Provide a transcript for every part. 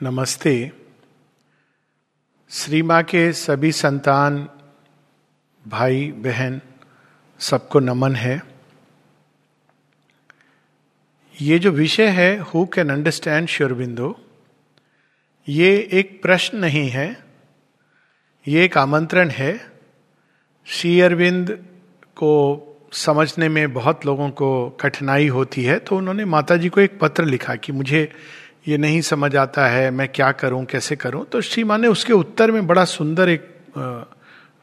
नमस्ते। श्री माँ के सभी संतान, भाई, बहन, सबको नमन है। ये जो विषय है हु कैन अंडरस्टैंड श्योरबिंदो ये एक प्रश्न नहीं है, ये एक आमंत्रण है। श्री अरविंद को समझने में बहुत लोगों को कठिनाई होती है तो उन्होंने माता जी को एक पत्र लिखा कि मुझे ये नहीं समझ आता है, मैं क्या करूँ, कैसे करूँ? तो श्री माँ ने उसके उत्तर में बड़ा सुंदर एक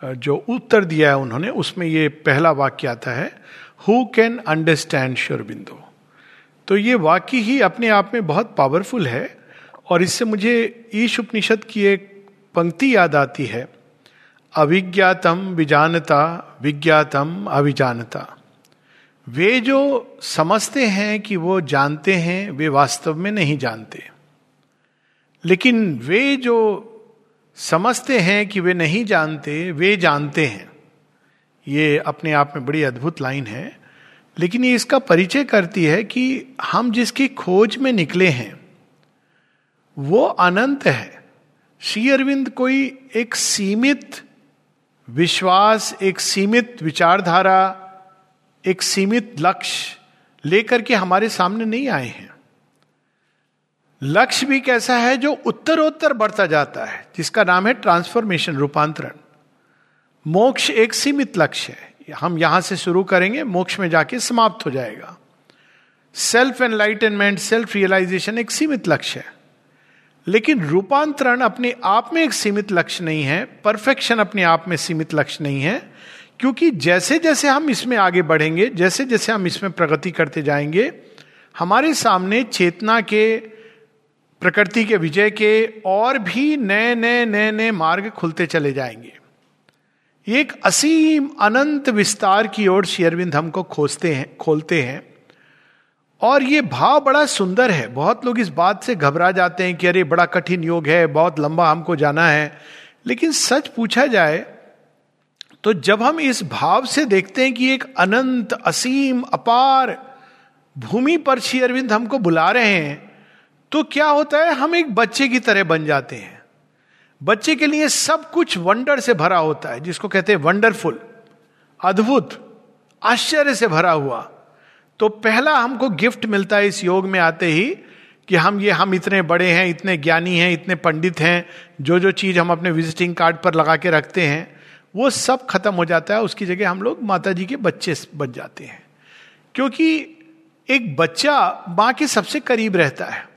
जो उत्तर दिया है उन्होंने, उसमें ये पहला वाक्य आता है हु कैन अंडरस्टैंड श्योर बिंदु तो ये वाक्य ही अपने आप में बहुत पावरफुल है, और इससे मुझे ईश उपनिषद की एक पंक्ति याद आती है, अविज्ञातम विजानता, विज्ञातम अविजानता। वे जो समझते हैं कि वो जानते हैं, वे वास्तव में नहीं जानते। लेकिन वे जो समझते हैं कि वे नहीं जानते, वे जानते हैं। ये अपने आप में बड़ी अद्भुत लाइन है। लेकिन ये इसका परिचय करती है कि हम जिसकी खोज में निकले हैं, वो अनंत है। श्री अरविंद कोई एक सीमित विश्वास, एक सीमित विचारधारा एक सीमित लक्ष्य लेकर के हमारे सामने नहीं आए हैं। लक्ष्य भी कैसा है जो उत्तरोत्तर बढ़ता जाता है, जिसका नाम है ट्रांसफॉर्मेशन रूपांतरण। मोक्ष एक सीमित लक्ष्य है। हम यहाँ से शुरू करेंगे, मोक्ष में जाके समाप्त हो जाएगा। सेल्फ एनलाइटनमेंट सेल्फ रियलाइजेशन एक सीमित लक्ष्य है। लेकिन रूपांतरण अपने आप में एक सीमित लक्ष्य नहीं है परफेक्शन अपने आप में सीमित लक्ष्य नहीं है। क्योंकि जैसे जैसे हम इसमें आगे बढ़ेंगे, जैसे जैसे हम इसमें प्रगति करते जाएँगे, हमारे सामने चेतना के, प्रकृति के विजय के और भी नए नए नए नए मार्ग खुलते चले जाएँगे। एक असीम अनंत विस्तार की ओर शेयरविंद हमको खोजते हैं, खोलते हैं। और ये भाव बड़ा सुंदर है। बहुत लोग इस बात से घबरा जाते हैं कि अरे बड़ा कठिन योग है, बहुत लंबा हमको जाना है। लेकिन सच पूछा जाए तो जब हम इस भाव से देखते हैं कि एक अनंत, असीम, अपार भूमि पर श्री अरविंद हमको बुला रहे हैं तो क्या होता है, हम एक बच्चे की तरह बन जाते हैं। बच्चे के लिए सब कुछ वंडर से भरा होता है, जिसको कहते हैं वंडरफुल अद्भुत, आश्चर्य से भरा हुआ। तो पहला हमको गिफ्ट मिलता है इस योग में आते ही, कि हम ये, हम इतने बड़े हैं, इतने ज्ञानी हैं, इतने पंडित हैं जो जो चीज़ हम अपने विजिटिंग कार्ड पर लगा के रखते हैं। वो सब खत्म हो जाता है, उसकी जगह हम लोग माता जी के बच्चे बन जाते हैं। क्योंकि एक बच्चा माँ के सबसे करीब रहता है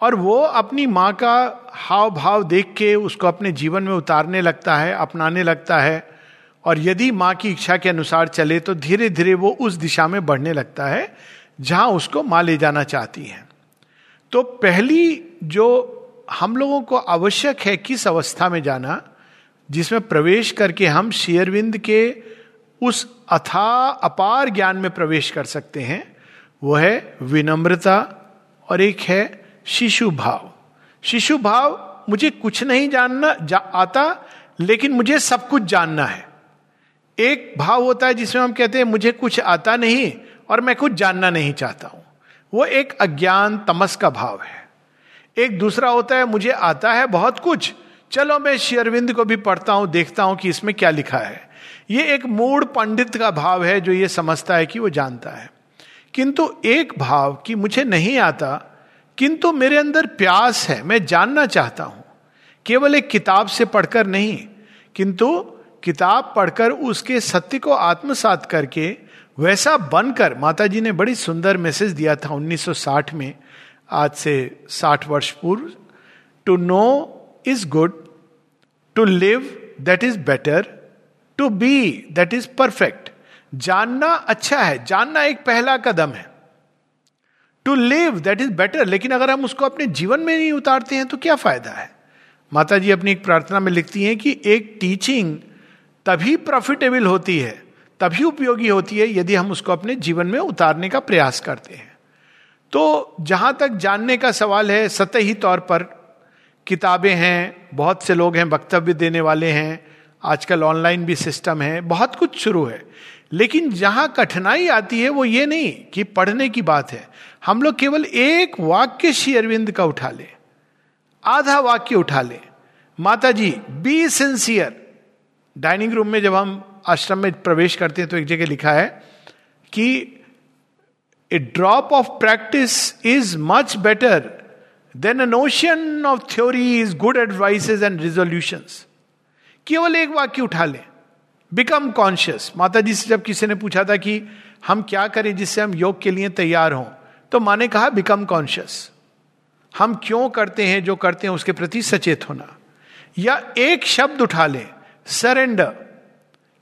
और वो अपनी माँ का हाव भाव देख के उसको अपने जीवन में उतारने लगता है, अपनाने लगता है और यदि माँ की इच्छा के अनुसार चले तो धीरे धीरे वो उस दिशा में बढ़ने लगता है, जहाँ उसको माँ ले जाना चाहती है। तो पहली जो हम लोगों को आवश्यक है किस अवस्था में जाना जिसमें प्रवेश करके हम शेयरविंद के उस अथा अपार ज्ञान में प्रवेश कर सकते हैं वो है विनम्रता और एक है शिशु भाव शिशु भाव मुझे कुछ नहीं जानना जा, आता लेकिन मुझे सब कुछ जानना है। एक भाव होता है जिसमें हम कहते हैं मुझे कुछ आता नहीं और मैं कुछ जानना नहीं चाहता हूँ। वो एक अज्ञान तमस का भाव है। एक दूसरा होता है मुझे आता है बहुत कुछ चलो मैं शेरविंद को भी पढ़ता हूँ, देखता हूँ कि इसमें क्या लिखा है। ये एक मूड पंडित का भाव है जो ये समझता है कि वो जानता है। किंतु एक भाव कि मुझे नहीं आता, किंतु मेरे अंदर प्यास है, मैं जानना चाहता हूँ। केवल एक किताब से पढ़कर नहीं, किंतु किताब पढ़कर उसके सत्य को आत्मसात करके वैसा बनकर माता जी ने बड़ी सुंदर मैसेज दिया था 1960 में, आज से 60 वर्ष पूर्व to know is good to live that is better to be that is perfect जानना अच्छा है, जानना एक पहला कदम है। To live that is better लेकिन अगर हम उसको अपने जीवन में नहीं उतारते हैं तो क्या फ़ायदा है? माता जी अपनी एक प्रार्थना में लिखती हैं कि एक टीचिंग तभी प्रॉफिटेबल होती है, तभी उपयोगी होती है, यदि हम उसको अपने जीवन में उतारने का प्रयास करते हैं। तो जहाँ तक जानने का सवाल है, सतही तौर पर किताबें हैं, बहुत से लोग हैं, वक्तव्य देने वाले हैं, आजकल ऑनलाइन भी सिस्टम है, बहुत कुछ शुरू है। लेकिन जहाँ कठिनाई आती है, वो ये नहीं कि पढ़ने की बात है। हम लोग केवल एक वाक्य श्री अरविंद का उठा ले, आधा वाक्य उठा ले। माता ji be sincere dining room में जब हम आश्रम में प्रवेश करते हैं तो एक जगह लिखा है कि a drop of practice is much better than an ocean of theory is good advices and resolution केवल एक वाक्य उठा लें। बिकम कॉन्शियस माता जी से जब किसी ने पूछा था कि हम क्या करें जिससे हम योग के लिए तैयार हों तो माँ ने कहा बिकम कॉन्शियस हम क्यों करते हैं जो करते हैं, उसके प्रति सचेत होना। या एक शब्द उठा लें सरेंडर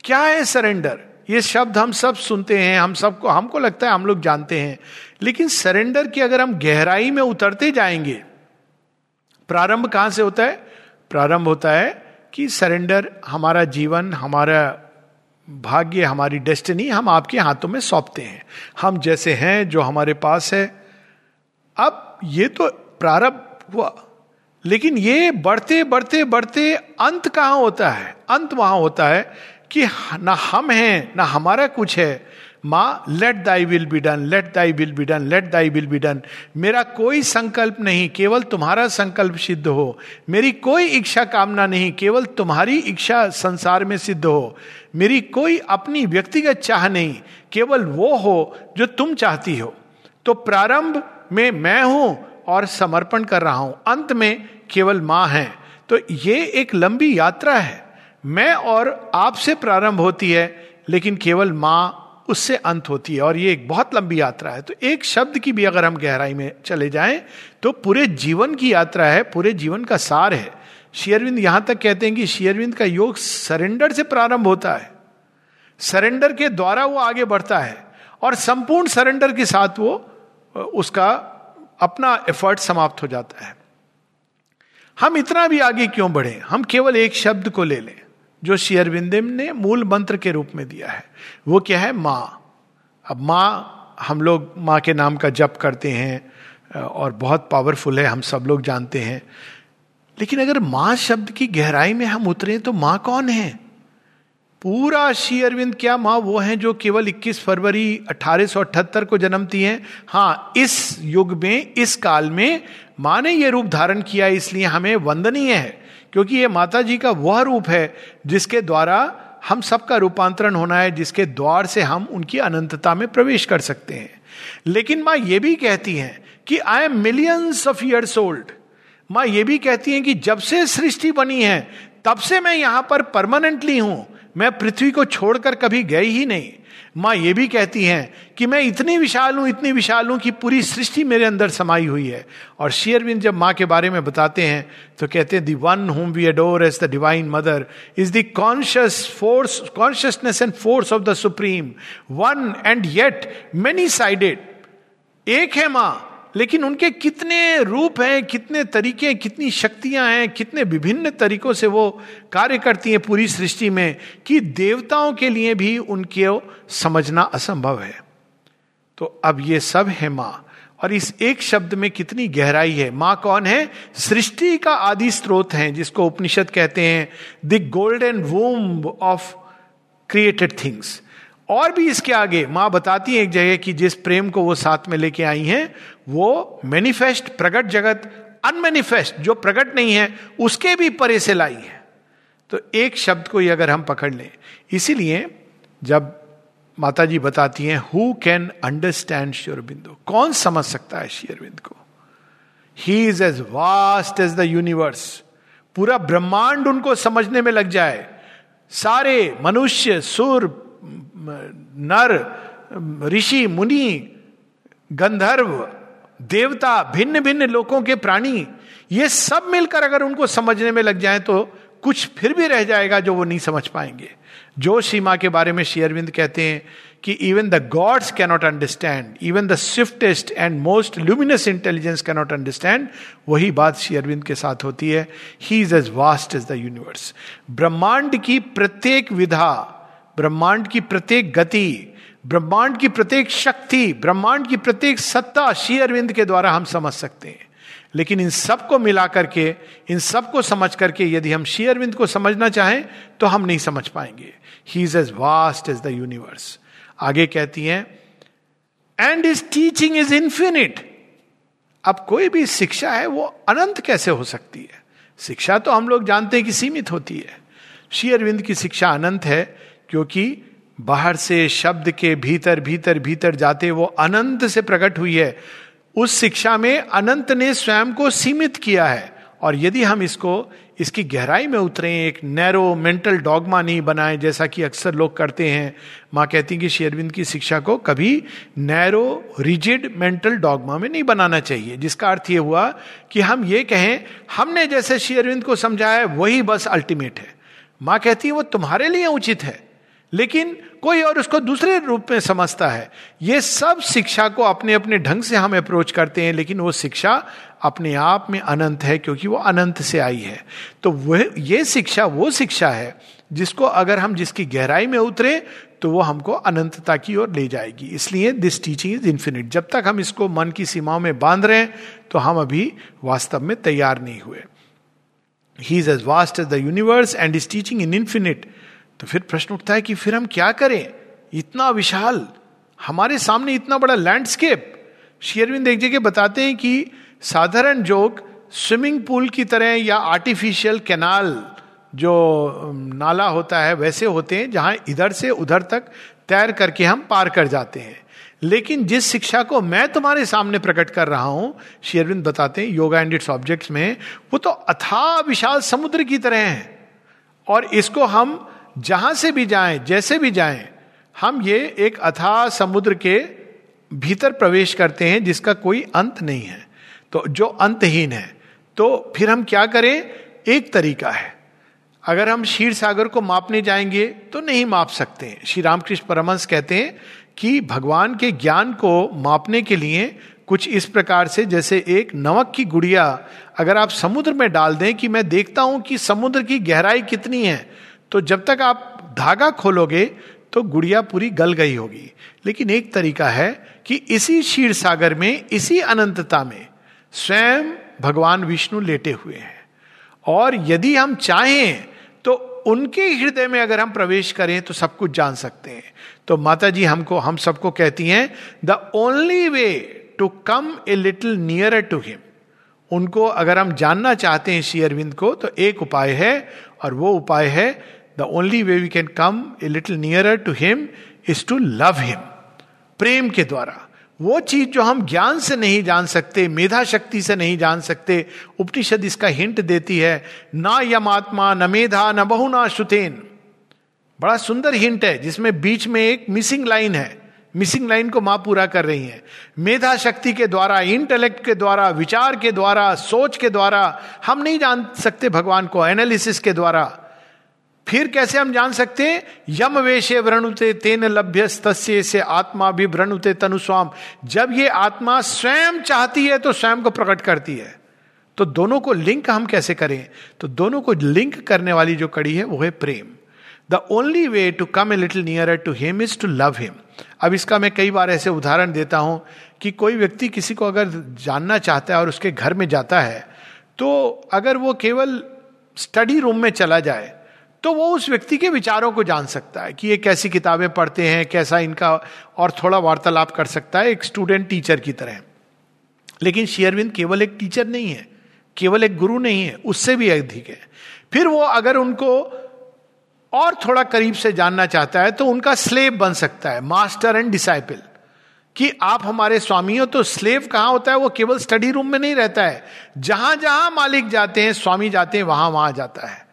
क्या है सरेंडर ये शब्द हम सब सुनते हैं, हम सबको, हमको लगता है हम लोग जानते हैं। लेकिन सरेंडर की अगर हम गहराई में उतरते जाएँगे, प्रारंभ कहाँ से होता है? प्रारंभ होता है कि सरेंडर हमारा जीवन, हमारा भाग्य, हमारी डेस्टिनी हम आपके हाथों में सौंपते हैं। हम जैसे हैं जो हमारे पास है। अब ये तो प्रारंभ हुआ। लेकिन ये बढ़ते बढ़ते बढ़ते अंत कहाँ होता है? अंत वहाँ होता है कि ना हम हैं, ना हमारा कुछ है। माँ let thy will be done let thy will be done let thy will be done मेरा कोई संकल्प नहीं, केवल तुम्हारा संकल्प सिद्ध हो। मेरी कोई इच्छा कामना नहीं, केवल तुम्हारी इच्छा संसार में सिद्ध हो। मेरी कोई अपनी व्यक्तिगत चाह नहीं, केवल वो हो जो तुम चाहती हो। तो प्रारंभ में मैं हूँ और समर्पण कर रहा हूँ। अंत में केवल माँ है। तो ये एक लंबी यात्रा है। मैं और आपसे प्रारंभ होती है, लेकिन केवल माँ उससे अंत होती है। और ये एक बहुत लंबी यात्रा है। तो एक शब्द की भी अगर हम गहराई में चले जाएँ तो पूरे जीवन की यात्रा है, पूरे जीवन का सार है। शेयरविंद यहाँ तक कहते हैं कि शेयरविंद का योग सरेंडर से प्रारंभ होता है। सरेंडर के द्वारा वो आगे बढ़ता है, और संपूर्ण सरेंडर के साथ वो, उसका अपना एफर्ट समाप्त हो जाता है। हम इतना भी आगे क्यों बढ़े? हम केवल एक शब्द को ले लें। जो शेयरविंदिम ने मूल मंत्र के रूप में दिया है, वो क्या है? माँ। अब माँ, हम लोग माँ के नाम का जप करते हैं, और बहुत पावरफुल है, हम सब लोग जानते हैं। लेकिन अगर माँ शब्द की गहराई में हम उतरे तो माँ कौन है? पूरा श्री अरविंद क्या माँ वो हैं जो केवल 21 फरवरी अठारह सौ अठहत्तर को जन्मती हैं? हाँ इस युग में, इस काल में माँ ने ये रूप धारण किया, इसलिए हमें वंदनीय है। क्योंकि ये माता जी का वह रूप है जिसके द्वारा हम सबका रूपांतरण होना है, जिसके द्वार से हम उनकी अनंतता में प्रवेश कर सकते हैं। लेकिन माँ ये भी कहती हैं कि I am millions of years old माँ ये भी कहती हैं कि जब से सृष्टि बनी है, तब से मैं यहाँ पर परमानेंटली हूँ। मैं पृथ्वी को छोड़कर कभी गई ही नहीं। माँ ये भी कहती हैं कि मैं इतनी विशाल हूँ, इतनी विशाल हूँ कि पूरी सृष्टि मेरे अंदर समाई हुई है। और शेयरविंद जब माँ के बारे में बताते हैं तो कहते हैं the one whom we adore as the divine mother is the conscious force consciousness and force of the supreme one and yet many sided एक है माँ लेकिन उनके कितने रूप हैं, कितने तरीके, कितनी शक्तियाँ हैं, कितने विभिन्न तरीकों से वो कार्य करती हैं पूरी सृष्टि में कि देवताओं के लिए भी उनके समझना असंभव है। तो अब ये सब है माँ, और इस एक शब्द में कितनी गहराई है। माँ कौन है? सृष्टि का आदि स्रोत है, जिसको उपनिषद कहते हैं, the golden womb of created things. और भी इसके आगे माँ बताती है एक जगह कि जिस प्रेम को वो साथ में लेके आई हैं, वो मैनिफेस्ट प्रगट जगत अनमेनिफेस्ट जो प्रकट नहीं है, उसके भी परे से लाई है। तो एक शब्द को ही अगर हम पकड़ लें, इसीलिए जब माता जी बताती हैं हु कैन अंडरस्टैंड श्योरबिंदु कौन समझ सकता है शेयरबिंद को? ही is as vast as the universe पूरा ब्रह्मांड उनको समझने में लग जाए। सारे मनुष्य, सुर नर, ऋषि, मुनि, गंधर्व, देवता भिन्न भिन्न लोगों के प्राणी, ये सब मिलकर अगर उनको समझने में लग जाए तो कुछ फिर भी रह जाएगा जो वो नहीं समझ पाएँगे। जो सीमा के बारे में शेयरविंद कहते हैं कि even the gods cannot understand even the swiftest and most luminous intelligence cannot understand वही बात शेयरविंद के साथ होती है। ही is as vast as the universe ब्रह्मांड की प्रत्येक विधा ब्रह्मांड की प्रत्येक गति, ब्रह्मांड की प्रत्येक शक्ति, ब्रह्मांड की प्रत्येक सत्ता श्री अरविंद के द्वारा हम समझ सकते हैं। लेकिन इन सबको मिला करके, इन सबको समझ करके यदि हम श्री अरविंद को समझना चाहें तो हम नहीं समझ पाएँगे। He is as vast as the universe आगे कहती हैं and his teaching is infinite अब कोई भी शिक्षा है, वो अनंत कैसे हो सकती है? शिक्षा तो हम लोग जानते हैं कि सीमित होती है। श्री अरविंद की शिक्षा अनंत है क्योंकि बाहर से शब्द के भीतर भीतर भीतर जाते वो अनंत से प्रकट हुई है। उस शिक्षा में अनंत ने स्वयं को सीमित किया है। और यदि हम इसको, इसकी गहराई में उतरे, एक नैरो मेंटल डॉगमा नहीं बनाए, जैसा कि अक्सर लोग करते हैं, माँ कहती हैं कि शेरविंद की शिक्षा को कभी नैरो रिजिड मेंटल डॉगमा में नहीं बनाना चाहिए, जिसका अर्थ ये हुआ कि हम ये कहें, हमने जैसे शेरविंद को समझाया वही बस अल्टीमेट है। माँ कहती है, वो तुम्हारे लिए उचित है। लेकिन कोई और उसको दूसरे रूप में समझता है। ये सब शिक्षा को अपने अपने ढंग से हम अप्रोच करते हैं, लेकिन वो शिक्षा अपने आप में अनंत है, क्योंकि वो अनंत से आई है। तो वह, ये शिक्षा, वो शिक्षा है, जिसको अगर हम, जिसकी गहराई में उतरे तो वो हमको अनंतता की ओर ले जाएगी। इसलिए दिस टीचिंग इज़ इन्फिनिट जब तक हम इसको मन की सीमाओं में बाँध रहे हैं तो हम अभी वास्तव में तैयार नहीं हुए। He is as vast as the universe and his teaching in infinite तो फिर प्रश्न उठता है कि फिर हम क्या करें? इतना विशाल, हमारे सामने इतना बड़ा लैंडस्केप शेयरविंद एक जगह बताते हैं कि साधारण जोक स्विमिंग पूल की तरह या आर्टिफिशियल कैनाल जो नाला होता है, वैसे होते हैं, जहाँ इधर से उधर तक तैर करके हम पार कर जाते हैं। लेकिन जिस शिक्षा को मैं तुम्हारे सामने प्रकट कर रहा हूँ शेयरविंद बताते हैं योगा एंड इट्स ऑब्जेक्ट्स में, वो तो अथा विशाल समुद्र की तरह है। और इसको हम जहाँ से भी जाएँ, जैसे भी जाएँ, हम ये एक अथा समुद्र के भीतर प्रवेश करते हैं, जिसका कोई अंत नहीं है। तो जो अंतहीन है तो फिर हम क्या करें? एक तरीका है। अगर हम क्षीर सागर को मापने जाएँगे तो नहीं माप सकते। श्री रामकृष्ण परमंश कहते हैं कि भगवान के ज्ञान को मापने के लिए कुछ इस प्रकार से, जैसे एक नमक की गुड़िया, अगर आप समुद्र में डाल दें कि मैं देखता हूँ कि समुद्र की गहराई कितनी है तो जब तक आप धागा खोलोगे तो गुड़िया पूरी गल गई होगी। लेकिन एक तरीका है कि इसी क्षीर सागर में, इसी अनंतता में स्वयं भगवान विष्णु लेटे हुए हैं। और यदि हम चाहें तो उनके हृदय में अगर हम प्रवेश करें तो सब कुछ जान सकते हैं। तो माता जी हमको, हम सबको कहती हैं the only way to come a little near to him उनको अगर हम जानना चाहते हैं श्री अरविंद को तो एक उपाय है, और वो उपाय है the only way we can come a little nearer to him is to love him प्रेम के द्वारा। वो चीज़ जो हम ज्ञान से नहीं जान सकते, मेधा शक्ति से नहीं जान सकते, उपनिषद इसका हिंट देती है, ना यम आत्मा, न मेधा, न बहु, ना श्रुतेन। बड़ा सुंदर हिंट है, जिसमें बीच में एक मिसिंग लाइन है। मिसिंग लाइन को माँ पूरा कर रही है। मेधा शक्ति के द्वारा इंटेलेक्ट के द्वारा, विचार के द्वारा, सोच के द्वारा, हम नहीं जान सकते भगवान को एनालिसिस के द्वारा। फिर कैसे हम जान सकते हैं? यम वेशे व्रणुते तेन लभ्य से आत्मा भी व्रणुते तनुस्वाम जब ये आत्मा स्वयं चाहती है तो स्वयं को प्रकट करती है। तो दोनों को लिंक हम कैसे करें? तो दोनों को लिंक करने वाली जो कड़ी है वो है प्रेम। The only way to come a little near to him is to love him अब इसका मैं कई बार ऐसे उदाहरण देता हूँ कि कोई व्यक्ति किसी को अगर जानना चाहता है और उसके घर में जाता है तो अगर वो केवल स्टडी रूम में चला जाए तो वो उस व्यक्ति के विचारों को जान सकता है कि ये कैसी किताबें पढ़ते हैं, कैसा इनका और थोड़ा वार्तालाप कर सकता है, एक स्टूडेंट टीचर की तरह। लेकिन शेयरविंद केवल एक टीचर नहीं है, केवल एक गुरु नहीं है, उससे भी अधिक है। फिर वो अगर उनको और थोड़ा करीब से जानना चाहता है तो उनका स्लेव बन सकता है मास्टर एंड डिसाइपल कि आप हमारे स्वामी हो तो स्लेव कहाँ होता है? वो केवल स्टडी रूम में नहीं रहता है। जहाँ जहाँ मालिक जाते हैं, स्वामी जाते हैं वहाँ वहाँ जाता है।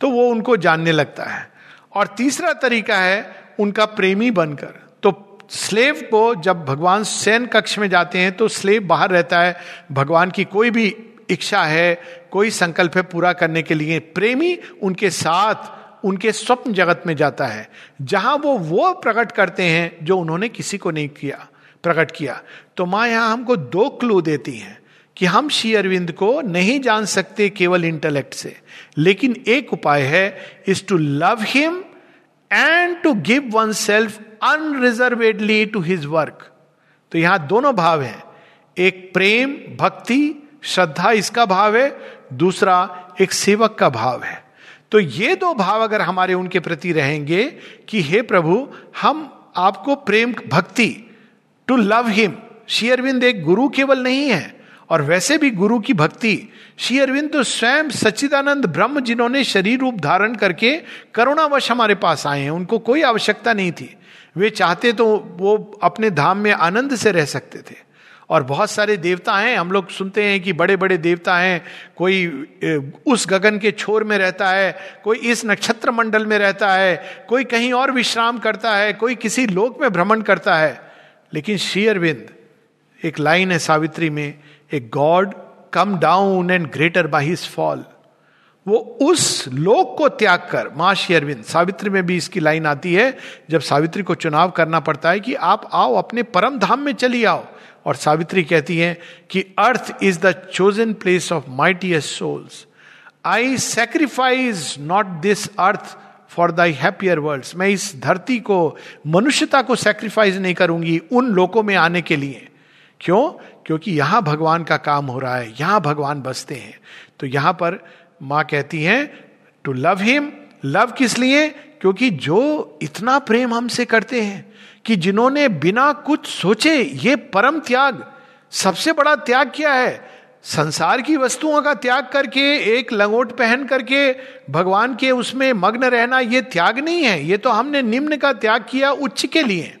तो वो उनको जानने लगता है। और तीसरा तरीका है उनका प्रेमी बनकर। तो स्लेव को जब भगवान सैन कक्ष में जाते हैं तो स्लेव बाहर रहता है। भगवान की कोई भी इच्छा है, कोई संकल्प है पूरा करने के लिए, प्रेमी उनके साथ, उनके स्वप्न जगत में जाता है। जहाँ वो वो प्रकट करते हैं जो उन्होंने किसी को नहीं किया, प्रकट किया। तो माँ यहाँ हमको दो क्लू देती हैं। कि हम श्री अरविंद को नहीं जान सकते केवल इंटेलेक्ट से। लेकिन एक उपाय है is to love him and to give oneself unreservedly to his work तो यहाँ दोनों भाव हैं। एक प्रेम, भक्ति, श्रद्धा इसका भाव है, दूसरा एक सेवक का भाव है। तो ये दो भाव अगर हमारे उनके प्रति रहेंगे कि हे प्रभु, हम आपको प्रेम, भक्ति टू लव हिम शेयरविंद एक गुरु केवल नहीं है। और वैसे भी गुरु की भक्ति। श्री अरविंद तो स्वयं सच्चिदानंद ब्रह्म जिन्होंने शरीर रूप धारण करके करुणावश हमारे पास आए हैं, उनको कोई आवश्यकता नहीं थी। वे चाहते तो वो अपने धाम में आनंद से रह सकते थे। और बहुत सारे देवता हैं, हम लोग सुनते हैं कि बड़े बड़े देवता हैं, कोई उस गगन के छोर में रहता है, कोई इस नक्षत्र मंडल में रहता है, कोई कहीं और विश्राम करता है, कोई किसी लोक में भ्रमण करता है। लेकिन श्री अरविंद, एक लाइन है सावित्री में a god come down and greater by his fall वो उस लोक को त्याग कर, माँ शेरविंद सावित्री में भी इसकी लाइन आती है, जब सावित्री को चुनाव करना पड़ता है कि आप आओ, अपने परम धाम में चली आओ। और सावित्री कहती है कि earth is the chosen place of mightiest souls. I sacrifice not this earth for thy happier world मैं इस धरती को, मनुष्यता को सेक्रीफाइस नहीं करूँगी उन लोगों में आने के लिए। क्यों? क्योंकि यहाँ भगवान का काम हो रहा है, यहाँ भगवान बसते हैं। तो यहाँ पर माँ कहती हैं टू लव हिम, लव किस लिए? क्योंकि जो इतना प्रेम हमसे करते हैं कि जिन्होंने बिना कुछ सोचे ये परम त्याग, सबसे बड़ा त्याग क्या है? संसार की वस्तुओं का त्याग करके, एक लंगोट पहन करके भगवान के उसमें मग्न रहना ये त्याग नहीं है। ये तो हमने निम्न का त्याग किया उच्च के लिए।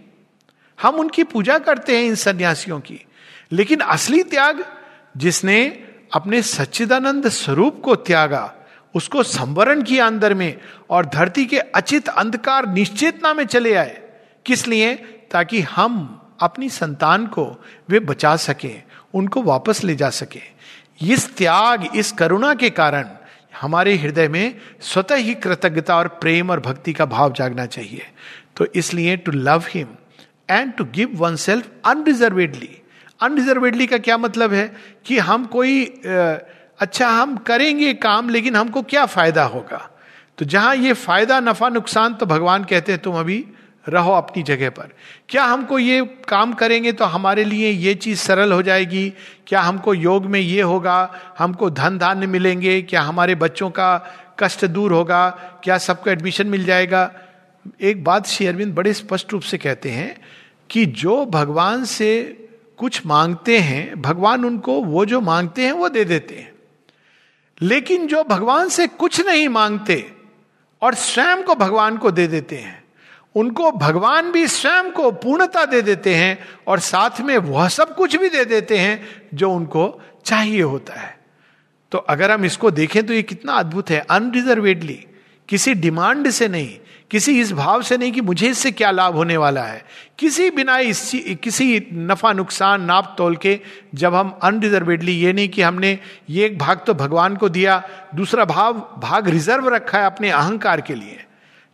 हम उनकी पूजा करते हैं इन सन्यासियों की। लेकिन असली त्याग जिसने अपने सच्चिदानंद स्वरूप को त्यागा, उसको संवरण किया अंदर में और धरती के अचित अंधकार निश्चेतना में चले आए, किस लिए? ताकि हम अपनी संतान को वे बचा सके, उनको वापस ले जा सके। इस त्याग, इस करुणा के कारण हमारे हृदय में स्वतः ही कृतज्ञता और प्रेम और भक्ति का भाव जागना चाहिए। तो इसलिए to love him and to give oneself unreservedly unreservedly का क्या मतलब है कि हम कोई अच्छा हम करेंगे काम, लेकिन हमको क्या फ़ायदा होगा? तो जहाँ ये फ़ायदा, नफा, नुकसान तो भगवान कहते हैं, तुम अभी रहो अपनी जगह पर। क्या हमको ये काम करेंगे तो हमारे लिए ये चीज़ सरल हो जाएगी? क्या हमको योग में ये होगा? हमको धन धान्य मिलेंगे? क्या हमारे बच्चों का कष्ट दूर होगा? क्या सबको एडमिशन मिल जाएगा? एक बात श्री अरविंद बड़े स्पष्ट रूप से कहते हैं कि जो भगवान से कुछ मांगते हैं, भगवान उनको वो जो मांगते हैं वो दे देते हैं। लेकिन जो भगवान से कुछ नहीं मांगते और स्वयं को भगवान को दे देते हैं, उनको भगवान भी स्वयं को पूर्णता दे देते हैं और साथ में वह सब कुछ भी दे देते हैं जो उनको चाहिए होता है। तो अगर हम इसको देखें तो ये कितना अद्भुत है। अनरिजर्वेडली किसी डिमांड से नहीं किसी इस भाव से नहीं कि मुझे इससे क्या लाभ होने वाला है। किसी बिना इस किसी नफा नुकसान नाप तोल के जब हम अनरिजर्वेडली ये नहीं कि हमने ये एक भाग तो भगवान को दिया, दूसरा भाव, भाग रिज़र्व रखा है अपने अहंकार के लिए।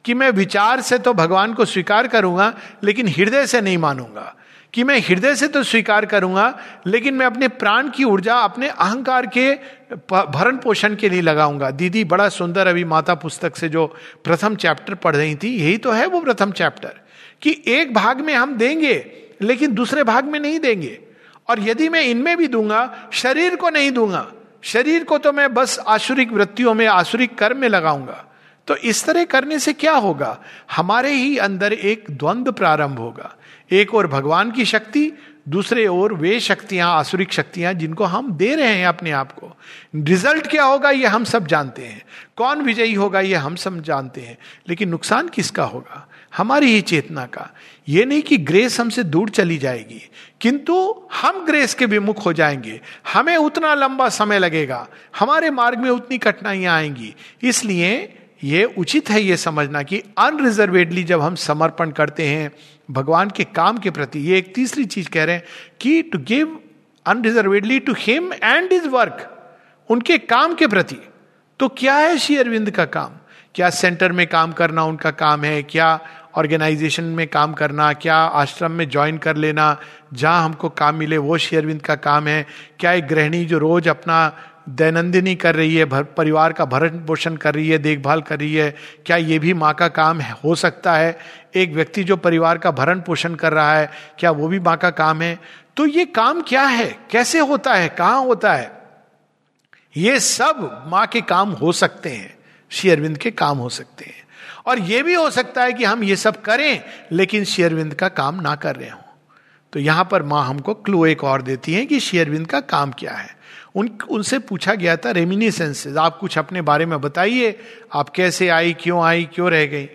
कि मैं विचार से तो भगवान को स्वीकार करूँगा, लेकिन हृदय से नहीं मानूँगा। कि मैं हृदय से तो स्वीकार करूँगा, लेकिन मैं अपने प्राण की ऊर्जा, अपने अहंकार के भरण पोषण के लिए लगाऊँगा। दीदी, बड़ा सुंदर अभी माता पुस्तक से जो प्रथम चैप्टर पढ़ रही थी, यही तो है वो प्रथम चैप्टर। कि एक भाग में हम देंगे, लेकिन दूसरे भाग में नहीं देंगे। और यदि मैं इनमें भी दूँगा, शरीर को नहीं दूँगा, शरीर को तो मैं बस आसुरिक वृत्तियों में, आसुरिक कर्म में लगाऊँगा। तो इस तरह करने से क्या होगा? हमारे ही अंदर एक द्वंद्व प्रारंभ होगा। एक और भगवान की शक्ति, दूसरे ओर वे शक्तियाँ, आसुरिक शक्तियाँ जिनको हम दे रहे हैं अपने आप को। रिज़ल्ट क्या होगा ये हम सब जानते हैं। कौन विजयी होगा ये हम सब जानते हैं। लेकिन नुकसान किसका होगा? हमारी ही चेतना का। ये नहीं कि ग्रेस हमसे दूर चली जाएगी। किंतु हम ग्रेस के विमुख हो जाएँगे। हमें उतना लंबा समय लगेगा। हमारे मार्ग में उतनी कठिनाइयाँ आएँगी। इसलिए ये उचित है ये समझना कि अनरिजर्वेडली जब हम समर्पण करते हैं भगवान के काम के प्रति, ये एक तीसरी चीज़ कह रहे हैं कि to give unreservedly to him and his work उनके काम के प्रति तो क्या है श्री अरविंद का काम? क्या सेंटर में काम करना उनका काम है? क्या ऑर्गेनाइजेशन में काम करना? क्या आश्रम में ज्वाइन कर लेना? जहाँ हमको काम मिले, वो श्री अरविंद का काम है। क्या एक गृहिणी जो रोज अपना दैनंदिनी कर रही है, भर, परिवार का भरण पोषण कर रही है, देखभाल कर रही है, क्या ये भी माँ का काम है? हो सकता है एक व्यक्ति जो परिवार का भरण पोषण कर रहा है, क्या वो भी माँ का काम है? तो ये काम क्या है? कैसे होता है? कहाँ होता है? ये सब माँ के काम हो सकते हैं, श्री अरविंद के काम हो सकते हैं। और ये भी हो सकता है कि हम ये सब करें, लेकिन श्री अरविंद का काम ना कर रहे हो। तो यहाँ पर माँ हमको क्लू एक और देती है कि शेयरविंद का काम क्या है। उन, उनसे पूछा गया था रेमिनिसेंसेज आप कुछ अपने बारे में बताइए, आप कैसे आई, क्यों आई, क्यों रह गई?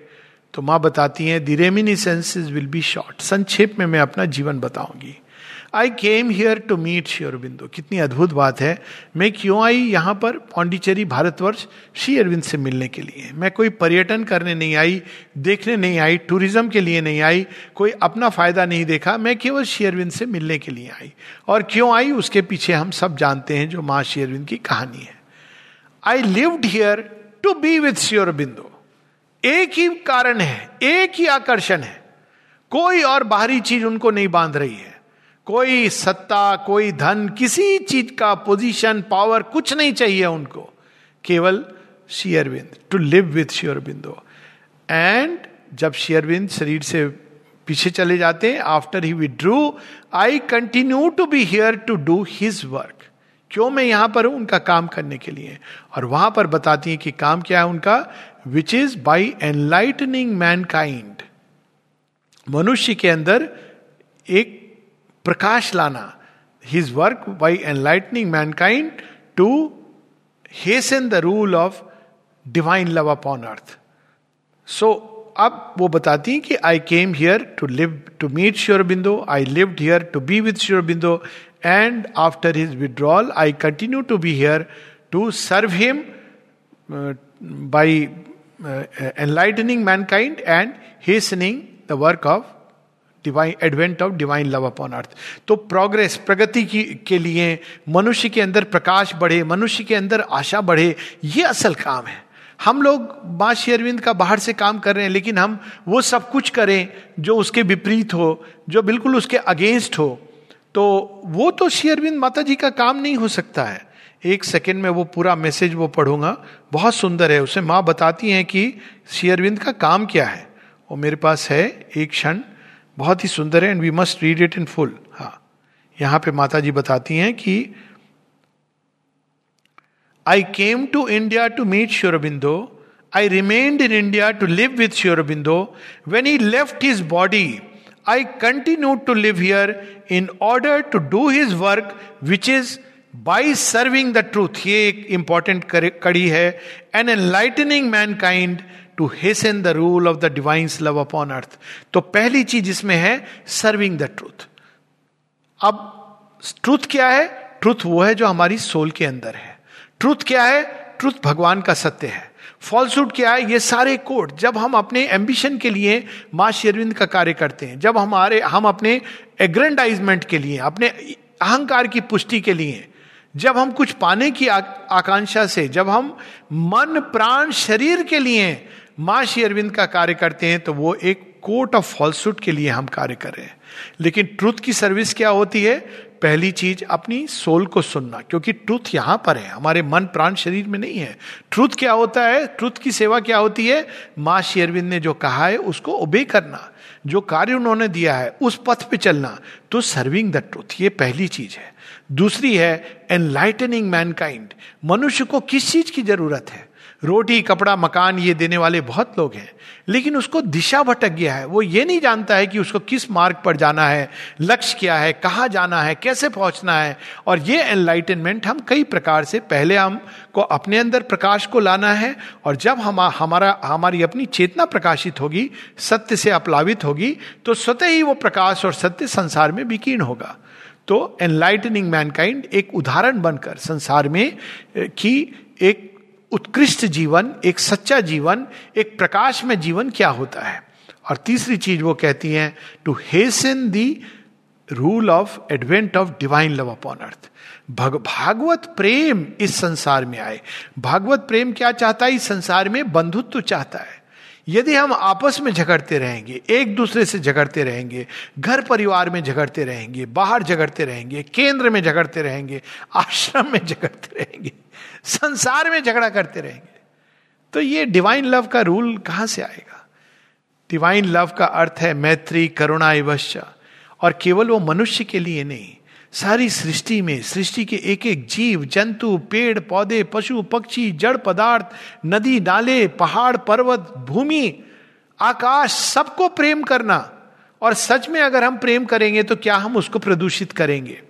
तो माँ बताती हैं the reminiscences will be short संक्षेप में मैं अपना जीवन बताऊँगी। I came here to meet Sri कितनी अद्भुत बात है। मैं क्यों आई यहाँ पर पांडिचेरी भारतवर्ष श्री अरविंद से मिलने के लिए? मैं कोई पर्यटन करने नहीं आई, देखने नहीं आई टूरिज़्म के लिए नहीं आई, कोई अपना फ़ायदा नहीं देखा। मैं केवल श्री अरविंद से मिलने के लिए आई। और क्यों आई? उसके पीछे हम सब जानते हैं जो माँ श्री अरविंद की कहानी है। I lived here to be with Sri एक ही कारण है, एक ही आकर्षण है। कोई और बाहरी चीज़ उनको नहीं बाँध रही है। कोई सत्ता, कोई धन, किसी चीज़ का पोजीशन पावर कुछ नहीं चाहिए उनको। केवल Sri Aurobindo to live with Sri Aurobindo and जब शेयरविंद शरीर से पीछे चले जाते हैं after he withdrew I continue to be here to do his work क्यों मैं यहाँ पर हूँ? उनका काम करने के लिए। और वहाँ पर बताती हैं कि काम क्या है उनका which is by enlightening mankind मनुष्य के अंदर एक प्रकाश लाना। His work by enlightening mankind to hasten the rule of divine love upon earth सो अब वो बताती हैं कि I came here to live to meet Sri Aurobindo I lived here to be with Sri Aurobindo and after his withdrawal I continue to be here to serve him by enlightening mankind and hastening the work of divine advent of divine love upon earth तो progress प्रगति की, के लिए मनुष्य के अंदर प्रकाश बढ़े, मनुष्य के अंदर आशा बढ़े, ये असल काम है। हम लोग माँ शेरविंद का बाहर से काम कर रहे हैं, लेकिन हम वो सब कुछ करें जो उसके विपरीत हो, जो बिल्कुल उसके अगेंस्ट हो। तो वो तो शेयरविंद माता जी का काम नहीं हो सकता है। एक सेकेंड में वो पूरा मैसेज वो पढ़ूँगा। बहुत सुंदर है, उसे माँ बताती हैं कि शेयरविंद का काम क्या है। वो मेरे पास है, एक क्षण। बहुत ही सुंदर है and we must read it in full हाँ। यहाँ पे माता जी बताती हैं कि I came to India to meet Sri Aurobindo I remained in India to live with Sri Aurobindo when he left his body I continue to live here in order to do his work which is by serving the truth ये एक important कड़ी है. An enlightening mankind to hasten the rule of the divine's love upon earth तो पहली चीज़ इसमें है serving the truth अब ट्रूथ क्या है? ट्रूथ वो है जो हमारी सोल के अंदर है. ट्रूथ क्या है? ट्रूथ भगवान का सत्य है. फॉल्सूट क्या है? ये सारे कोड जब हम अपने एम्बिशन के लिए माँ शेरविंद का कार्य करते हैं, जब हमारे, हम अपने एग्रेंडाइजमेंट के लिए, अपने अहंकार की पुष्टि के लिए, जब हम कुछ पाने की आकांक्षा से, जब हम मन, प्राण, शरीर के लिए माँ श्री अरविंद का कार्य करते हैं तो वो एक कोर्ट ऑफ़ फॉल्सूट के लिए हम कार्य कर रहे हैं। लेकिन ट्रूथ की सर्विस क्या होती है? पहली चीज़ अपनी सोल को सुनना, क्योंकि ट्रूथ यहाँ पर है, हमारे मन प्राण शरीर में नहीं है। ट्रूथ क्या होता है? ट्रुथ की सेवा क्या होती है? माँ शेरविंद ने जो कहा है, उसको ओबे करना। जो कार्य उन्होंने दिया है, उस पथ पे चलना तो सर्विंग द ट्रूथ ये पहली चीज़ है। दूसरी है एनलाइटनिंग मैनकाइंड मनुष्य को किस चीज़ की ज़रूरत है? रोटी, कपड़ा, मकान, ये देने वाले बहुत लोग हैं। लेकिन उसको दिशा भटक गया है। वो ये नहीं जानता है कि उसको किस मार्ग पर जाना है, लक्ष्य क्या है, कहाँ जाना है, कैसे पहुँचना है। और ये एनलाइटनमेंट हम कई प्रकार से पहले हम को अपने अंदर प्रकाश को लाना है और जब हम, हमारा, हमारी अपनी चेतना प्रकाशित होगी, सत्य से अपलावित होगी तो स्वतः ही वो प्रकाश और सत्य संसार में विकीर्ण होगा। तो एनलाइटनिंग मैनकाइंड एक उदाहरण बनकर संसार में की एक उत्कृष्ट जीवन, एक सच्चा जीवन, एक प्रकाश में जीवन क्या होता है? और तीसरी चीज़ वो कहती हैं to hasten the rule of advent of divine love upon earth भग, भागवत प्रेम इस संसार में आए। भागवत प्रेम क्या चाहता है? इस संसार में बंधुत्व चाहता है। यदि हम आपस में झगड़ते रहेंगे, एक दूसरे से झगड़ते रहेंगे, घर परिवार में झगड़ते रहेंगे, बाहर झगड़ते रहेंगे, केंद्र में झगड़ते रहेंगे, आश्रम में झगड़ते रहेंगे संसार में झगड़ा करते रहेंगे। तो ये डिवाइन लव का रूल कहाँ से आएगा? डिवाइन लव का अर्थ है मैत्री, करुणा एवश्य और केवल वो मनुष्य के लिए नहीं, सारी सृष्टि में, सृष्टि के एक एक जीव, जंतु, पेड़, पौधे, पशु, पक्षी, जड़ पदार्थ, नदी, नाले, पहाड़, पर्वत, भूमि, आकाश, सबको प्रेम करना। और सच में अगर हम प्रेम करेंगे तो क्या हम उसको प्रदूषित करेंगे?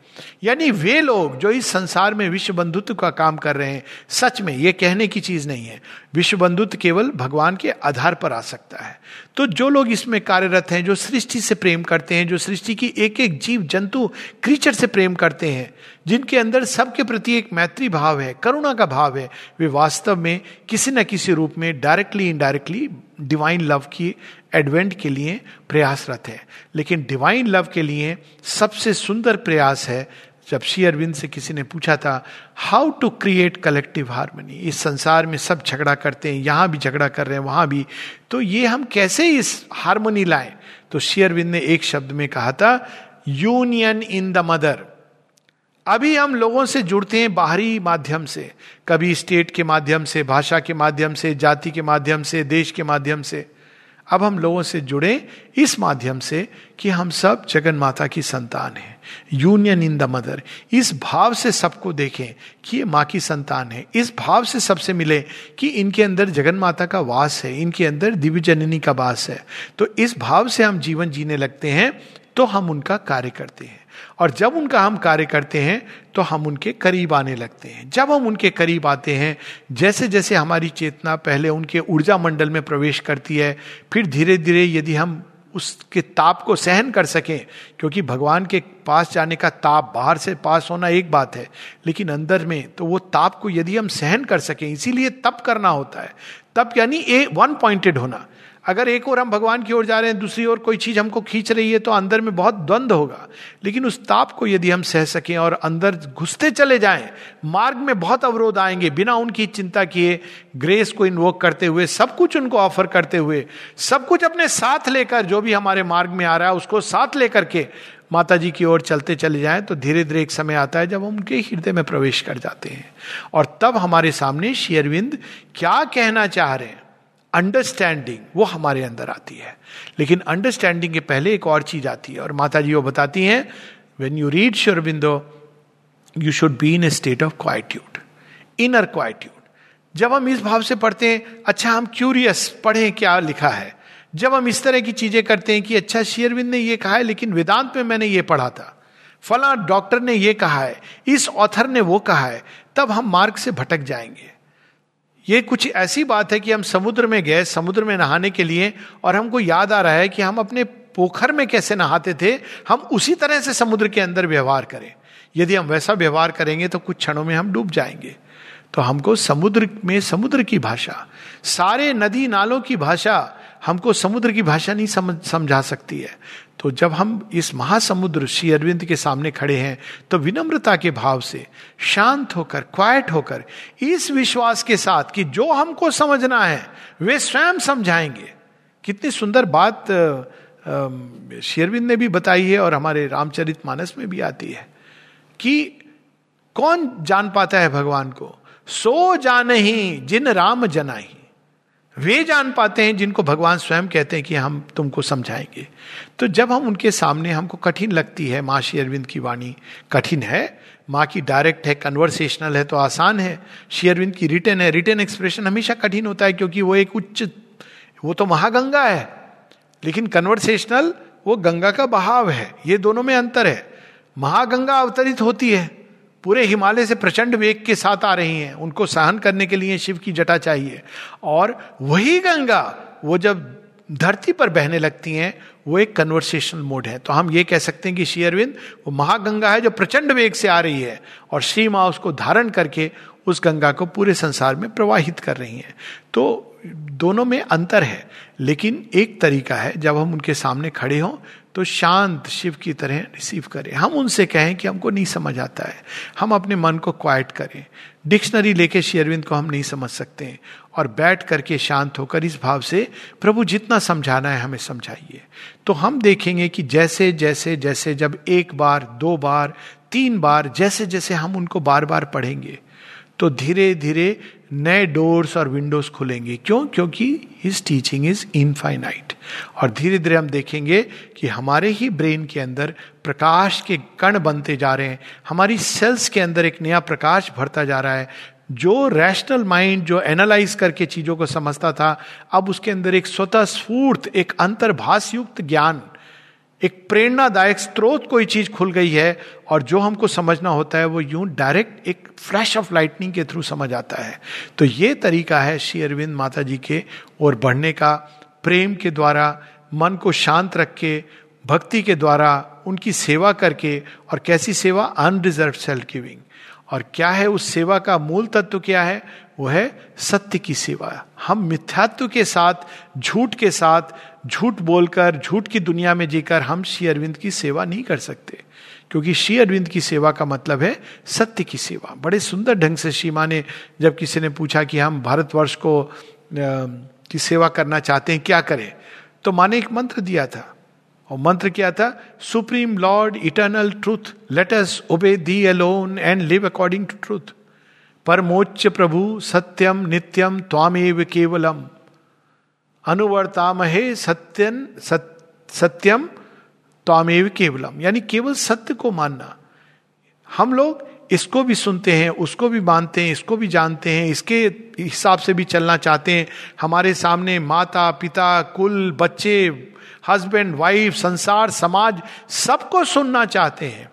यानी वे लोग जो इस संसार में विश्व बंधुत्व का काम कर रहे हैं, सच में ये कहने की चीज़ नहीं है। विश्व बंधुत्व केवल भगवान के आधार पर आ सकता है। तो जो लोग इसमें कार्यरत हैं, जो सृष्टि से प्रेम करते हैं, जो सृष्टि की एक एक जीव, जंतु क्रीचर से प्रेम करते हैं, जिनके अंदर सबके प्रति एक मैत्री भाव है, करुणा का भाव है, वे वास्तव में किसी न किसी रूप में डायरेक्टली इनडायरेक्टली डिवाइन लव की एडवेंट के लिए प्रयासरत है। लेकिन डिवाइन लव के लिए सबसे सुंदर प्रयास है, जब श्री अरविंद से किसी ने पूछा था how to create collective harmony इस संसार में सब झगड़ा करते हैं, यहाँ भी झगड़ा कर रहे हैं, वहाँ भी। तो ये हम कैसे इस हारमोनी लाएँ? तो श्री अरविंद ने एक शब्द में कहा था यूनियन इन द मदर अभी हम लोगों से जुड़ते हैं बाहरी माध्यम से। कभी स्टेट के माध्यम से, भाषा के माध्यम से, जाति के माध्यम से, देश के माध्यम से। अब हम लोगों से जुड़े इस माध्यम से कि हम सब जगन माता की संतान है। यूनियन इन द मदर, इस भाव से सबको देखें कि ये माँ की संतान है। इस भाव से सबसे मिले कि इनके अंदर जगन माता का वास है, इनके अंदर दिव्य जननी का वास है। तो इस भाव से हम जीवन जीने लगते हैं तो हम उनका कार्य करते हैं। और जब उनका हम कार्य करते हैं तो हम उनके करीब आने लगते हैं। जब हम उनके करीब आते हैं जैसे जैसे हमारी चेतना पहले उनके ऊर्जा मंडल में प्रवेश करती है, फिर धीरे धीरे यदि हम उसके ताप को सहन कर सकें, क्योंकि भगवान के पास जाने का ताप, बाहर से पास होना एक बात है, लेकिन अंदर में तो वो ताप को यदि हम सहन कर सकें, इसीलिए तप करना होता है। तप यानी ए वन पॉइंटेड होना। अगर एक और हम भगवान की ओर जा रहे हैं, दूसरी ओर कोई चीज़ हमको खींच रही है तो अंदर में बहुत द्वंद्व होगा। लेकिन उस ताप को यदि हम सह सकें और अंदर घुसते चले जाएँ, मार्ग में बहुत अवरोध आएँगे, बिना उनकी चिंता किए, ग्रेस को इन्वोक करते हुए, सब कुछ उनको ऑफ़र करते हुए, सब कुछ अपने साथ लेकर, जो भी हमारे मार्ग में आ रहा है, उसको साथ लेकर के माता जी की ओर चलते चले जाएँ तो धीरे धीरे एक समय आता है जब हम उनके हृदय में प्रवेश कर जाते हैं। और तब हमारे सामने शेयरविंद क्या कहना चाह रहे हैं? अंडरस्टैंडिंग वो हमारे अंदर आती है। लेकिन अंडरस्टैंडिंग के पहले एक और चीज़ आती है और माता जी वो बताती हैं when you read Sri Aurobindo you should be in a state of quietude inner quietude जब हम इस भाव से पढ़ते हैं अच्छा हम क्यूरियस पढ़ें क्या लिखा है? जब हम इस तरह की चीज़ें करते हैं कि अच्छा शेयरविंद ने यह कहा है, लेकिन वेदांत में मैंने ये पढ़ा था, फला डॉक्टर ने यह कहा है, इस ऑथर ने वो कहा है, तब हम मार्ग से भटक जाएँगे। ये कुछ ऐसी बात है कि हम समुद्र में गए, समुद्र में नहाने के लिए, और हमको याद आ रहा है कि हम अपने पोखर में कैसे नहाते थे, हम उसी तरह से समुद्र के अंदर व्यवहार करें। यदि हम वैसा व्यवहार करेंगे तो कुछ क्षणों में हम डूब जाएँगे। तो हमको समुद्र में समुद्र की भाषा, सारे नदी नालों की भाषा हमको समुद्र की भाषा नहीं समझ, समझा सकती है। तो जब हम इस महासमुद्र श्री अरविंद के सामने खड़े हैं तो विनम्रता के भाव से, शांत होकर क्वाइट होकर, इस विश्वास के साथ कि जो हमको समझना है, वे स्वयं समझाएँगे। कितनी सुंदर बात शेरविंद ने भी बताई है और हमारे रामचरित मानस में भी आती है कि कौन जान पाता है भगवान को? सो जान ही जिन राम जनाई वे जान पाते हैं, जिनको भगवान स्वयं कहते हैं कि हम तुमको समझाएँगे। तो जब हम उनके सामने हमको कठिन लगती है, माँ श्री अरविंद की वाणी, कठिन है, माँ की डायरेक्ट है कन्वर्सेशनल है तो आसान है। श्री अरविंद की रिटर्न है रिटर्न एक्सप्रेशन हमेशा कठिन होता है, क्योंकि वो एक उच्च, वो तो महागंगा है, लेकिन कन्वर्सेशनल वो गंगा का बहाव है, ये दोनों में अंतर है। महागंगा अवतरित होती है पूरे हिमालय से प्रचंड वेग के साथ आ रही हैं। उनको सहन करने के लिए शिव की जटा चाहिए। और वही गंगा, वो जब धरती पर बहने लगती हैं, वो एक कन्वर्सेशनल मोड है। तो हम ये कह सकते हैं कि श्री अरविंद, वो महागंगा है जो प्रचंड वेग से आ रही है। और श्री माँ उसको धारण करके उस गंगा को पूरे संसार में प्रवाहित कर रही हैं। तो दोनों में अंतर है। लेकिन एक तरीका है, जब हम उनके सामने खड़े हों तो शांत शिव की तरह रिसीव करें। हम उनसे कहें कि हमको नहीं समझ आता है। हम अपने मन को क्वाइट करें। डिक्शनरी लेके शेरविंद को हम नहीं समझ सकते हैं। और बैठ करके शांत होकर इस भाव से, प्रभु, जितना समझाना है हमें समझाइए। तो हम देखेंगे कि जैसे जैसे जैसे जब एक बार, दो बार, तीन बार, जैसे जैसे हम उनको बार बार पढ़ेंगे तो धीरे धीरे नए डोर्स और विंडोज़ खुलेंगे। क्यों? क्योंकि हिज टीचिंग इज़ इनफाइनाइट और धीरे धीरे हम देखेंगे कि हमारे ही ब्रेन के अंदर प्रकाश के कण बनते जा रहे हैं। हमारी सेल्स के अंदर एक नया प्रकाश भरता जा रहा है। जो रैशनल माइंड जो एनालाइज करके चीज़ों को समझता था, अब उसके अंदर एक स्वतः स्फूर्त, एक अंतर्भाष युक्त ज्ञान एक प्रेरणादायक स्रोत कोई चीज़ खुल गई है और जो हमको समझना होता है वो यूँ डायरेक्ट एक फ्लैश ऑफ़ लाइटनिंग के थ्रू समझ आता है। तो ये तरीका है श्री अरविंद माता जी के और बढ़ने का प्रेम के द्वारा, मन को शांत रख के, भक्ति के द्वारा, उनकी सेवा करके और कैसी सेवा? अनरिजर्व सेल्फ गिविंग और क्या है उस सेवा का मूल तत्व क्या है? वो है सत्य की सेवा। हम मिथ्यात्व के साथ, झूठ के साथ झूठ बोलकर, झूठ की दुनिया में जीकर हम श्री अरविंद की सेवा नहीं कर सकते। क्योंकि श्री अरविंद की सेवा का मतलब है सत्य की सेवा। बड़े सुंदर ढंग से श्रीमा ने जब किसी ने पूछा कि हम भारतवर्ष को की सेवा करना चाहते हैं, क्या करें? तो माने एक मंत्र दिया था। और मंत्र क्या था? Supreme Lord eternal truth, let us obey thee alone and live according to truth. परमोच्च प्रभु, सत्यम, नित्यम, त्वामेव केवलम। अनुवर्तामहे सत्यन सत्यम त्वामेव केवलम। यानी केवल सत्य को मानना। हम लोग इसको भी सुनते हैं, उसको भी मानते हैं, इसको भी जानते हैं, इसके हिसाब से भी चलना चाहते हैं। हमारे सामने माता, पिता, कुल, बच्चे हस्बैंड वाइफ संसार, समाज, सबको सुनना चाहते हैं।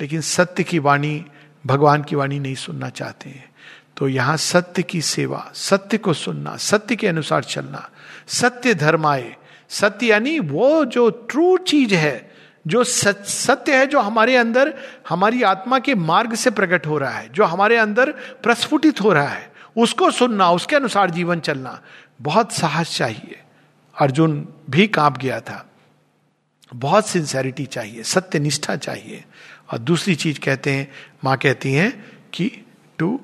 लेकिन सत्य की वाणी, भगवान की वाणी नहीं सुनना चाहते हैं। तो यहाँ सत्य की सेवा, सत्य को सुनना, सत्य के अनुसार चलना। सत्य धर्म आए। सत्य यानी वो जो ट्रू चीज़ है, जो सत्य है जो हमारे अंदर, हमारी आत्मा के मार्ग से प्रकट हो रहा है, जो हमारे अंदर प्रस्फुटित हो रहा है, उसको सुनना, उसके अनुसार जीवन चलना बहुत साहस चाहिए। अर्जुन भी काँप गया था। बहुत सिंसेरिटी चाहिए सत्य निष्ठा चाहिए। और दूसरी चीज़ कहते हैं, माँ कहती हैं कि टू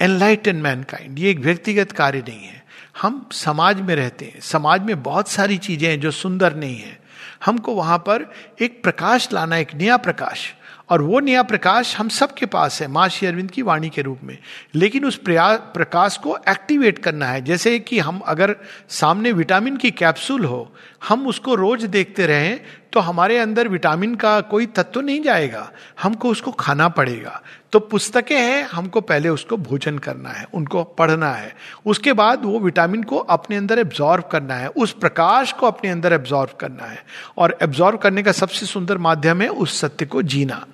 एनलाइटन मैन काइंड ये एक व्यक्तिगत कार्य नहीं है। हम समाज में रहते हैं। समाज में बहुत सारी चीज़ें हैं जो सुंदर नहीं है। हमको वहाँ पर एक प्रकाश लाना, एक नया प्रकाश। और वो नया प्रकाश हम सबके पास है, माँ श्री अरविंद की वाणी के रूप में। लेकिन उस प्रकाश को एक्टिवेट करना है। जैसे कि हम अगर सामने विटामिन की कैप्सूल हो, हम उसको रोज देखते रहें तो हमारे अंदर विटामिन का कोई तत्व नहीं जाएगा। हमको उसको खाना पड़ेगा। तो पुस्तकें हैं, हमको पहले उसको भोजन करना है, उनको पढ़ना है। उसके बाद वो विटामिन को अपने अंदर एब्जॉर्व करना है, उस प्रकाश को अपने अंदर एब्जॉर्व करना है। और एब्जॉर्व करने का सबसे सुंदर माध्यम है उस सत्य को जीना।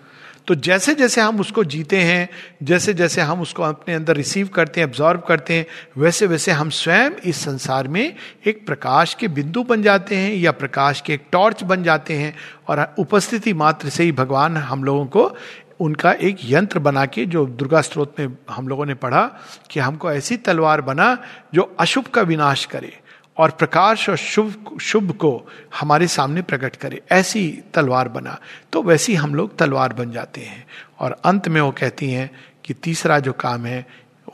तो जैसे जैसे हम उसको जीते हैं जैसे जैसे हम उसको अपने अंदर रिसीव करते हैं एब्जॉर्व करते हैं वैसे वैसे हम स्वयं इस संसार में एक प्रकाश के बिंदु बन जाते हैं या प्रकाश के एक टॉर्च बन जाते हैं। और उपस्थिति मात्र से ही भगवान हम लोगों को उनका एक यंत्र बना के जो दुर्गा स्त्रोत में हम लोगों ने पढ़ा कि हमको ऐसी तलवार बना जो अशुभ का विनाश करे और प्रकाश और शुभ शुभ को हमारे सामने प्रकट करे। ऐसी तलवार बना। तो वैसी हम लोग तलवार बन जाते हैं। और अंत में वो कहती हैं कि तीसरा जो काम है,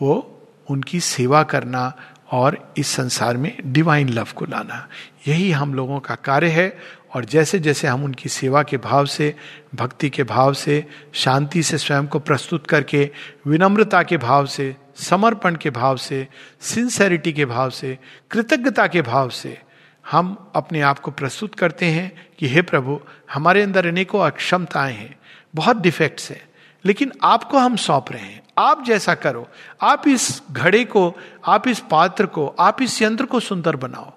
वो उनकी सेवा करना और इस संसार में डिवाइन लव को लाना। यही हम लोगों का कार्य है। और जैसे जैसे हम उनकी सेवा के भाव से, भक्ति के भाव से, शांति से स्वयं को प्रस्तुत करके, विनम्रता के भाव से, समर्पण के भाव से सिंसेरिटी के भाव से, कृतज्ञता के भाव से, हम अपने आप को प्रस्तुत करते हैं कि हे प्रभु, हमारे अंदर अनेकों अक्षमताएँ हैं, बहुत डिफेक्ट्स हैं, लेकिन आपको हम सौंप रहे हैं। आप जैसा करो, आप इस घड़े को, आप इस पात्र को, आप इस यंत्र को सुंदर बनाओ।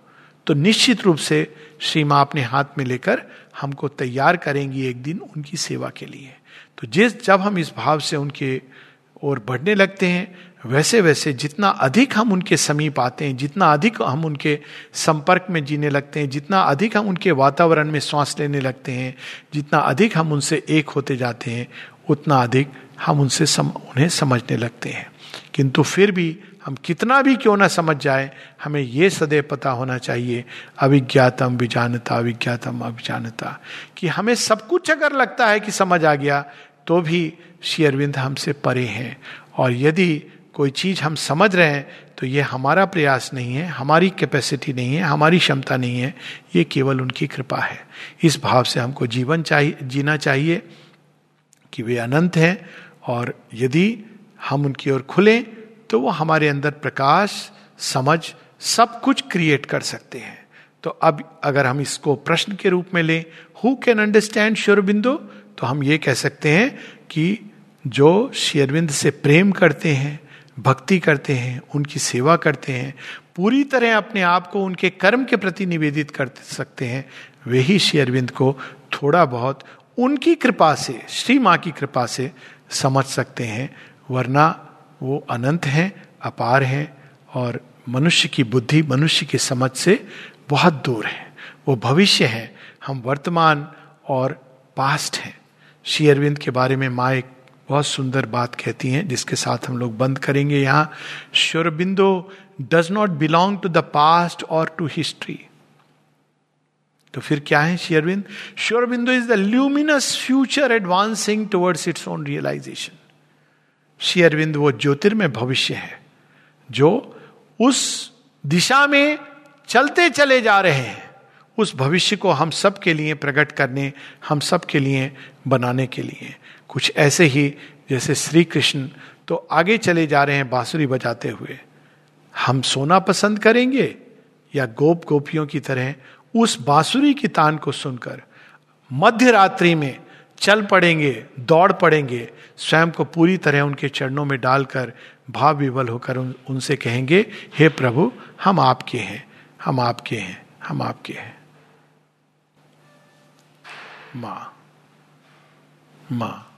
तो निश्चित रूप से श्री माँ अपने हाथ में लेकर हमको तैयार करेंगी एक दिन उनकी सेवा के लिए। तो जिस जब हम इस भाव से उनके ओर बढ़ने लगते हैं वैसे वैसे जितना अधिक हम उनके समीप आते हैं जितना अधिक हम उनके संपर्क में जीने लगते हैं जितना अधिक हम उनके वातावरण में श्वास लेने लगते हैं जितना अधिक हम उनसे एक होते जाते हैं उतना अधिक हम उनसे सम, उन्हें समझने लगते हैं। किंतु फिर भी हम कितना भी क्यों ना समझ जाए, हमें यह सदैव पता होना चाहिए, अविज्ञातम विजानता, अविज्ञातम अभिजानता कि हमें सब कुछ अगर लगता है कि समझ आ गया तो भी श्री अरविंद हमसे परे हैं। और यदि कोई चीज़ हम समझ रहे हैं तो ये हमारा प्रयास नहीं है, हमारी कैपेसिटी नहीं है, हमारी क्षमता नहीं है, ये केवल उनकी कृपा है। इस भाव से हमको जीवन चाहिए जीना चाहिए कि वे अनंत हैं, और यदि हम उनकी ओर खुलें तो वो हमारे अंदर प्रकाश, समझ, सब कुछ क्रिएट कर सकते हैं। तो अब अगर हम इसको प्रश्न के रूप में लें हु कैन अंडरस्टैंड श्योरबिंदु तो हम ये कह सकते हैं कि जो शेरविंद से प्रेम करते हैं, भक्ति करते हैं, उनकी सेवा करते हैं, पूरी तरह अपने आप को उनके कर्म के प्रति निवेदित कर सकते हैं, वे ही श्री अरविंद को थोड़ा बहुत उनकी कृपा से, श्री माँ की कृपा से समझ सकते हैं, वरना वो अनंत हैं, अपार हैं और मनुष्य की बुद्धि, मनुष्य की समझ से बहुत दूर है। वो भविष्य है। हम वर्तमान और पास्ट हैं। श्री अरविंद के बारे में माँ एक बहुत सुंदर बात कहती हैं, जिसके साथ हम लोग बंद करेंगे यहाँ। Sri Aurobindo does not belong to the past or to history तो फिर क्या है शेयरबिंद Sri Aurobindo is the luminous future advancing towards its own realisation शेयरबिंद वो ज्योतिर्मय भविष्य है, जो उस दिशा में चलते चले जा रहे हैं। उस भविष्य को हम सब के लिए प्रकट करने, हम सब के लिए बनाने के लिए। कुछ ऐसे ही, जैसे श्री कृष्ण तो आगे चले जा रहे हैं बांसुरी बजाते हुए। हम सोना पसंद करेंगे या गोप गोपियों की तरह उस बांसुरी की तान को सुनकर मध्य रात्रि में चल पड़ेंगे दौड़ पड़ेंगे स्वयं को पूरी तरह उनके चरणों में डालकर भाव विवल होकर उन, उनसे कहेंगे हे प्रभु हम आपके हैं हम आपके हैं हम आपके हैं। माँ माँ।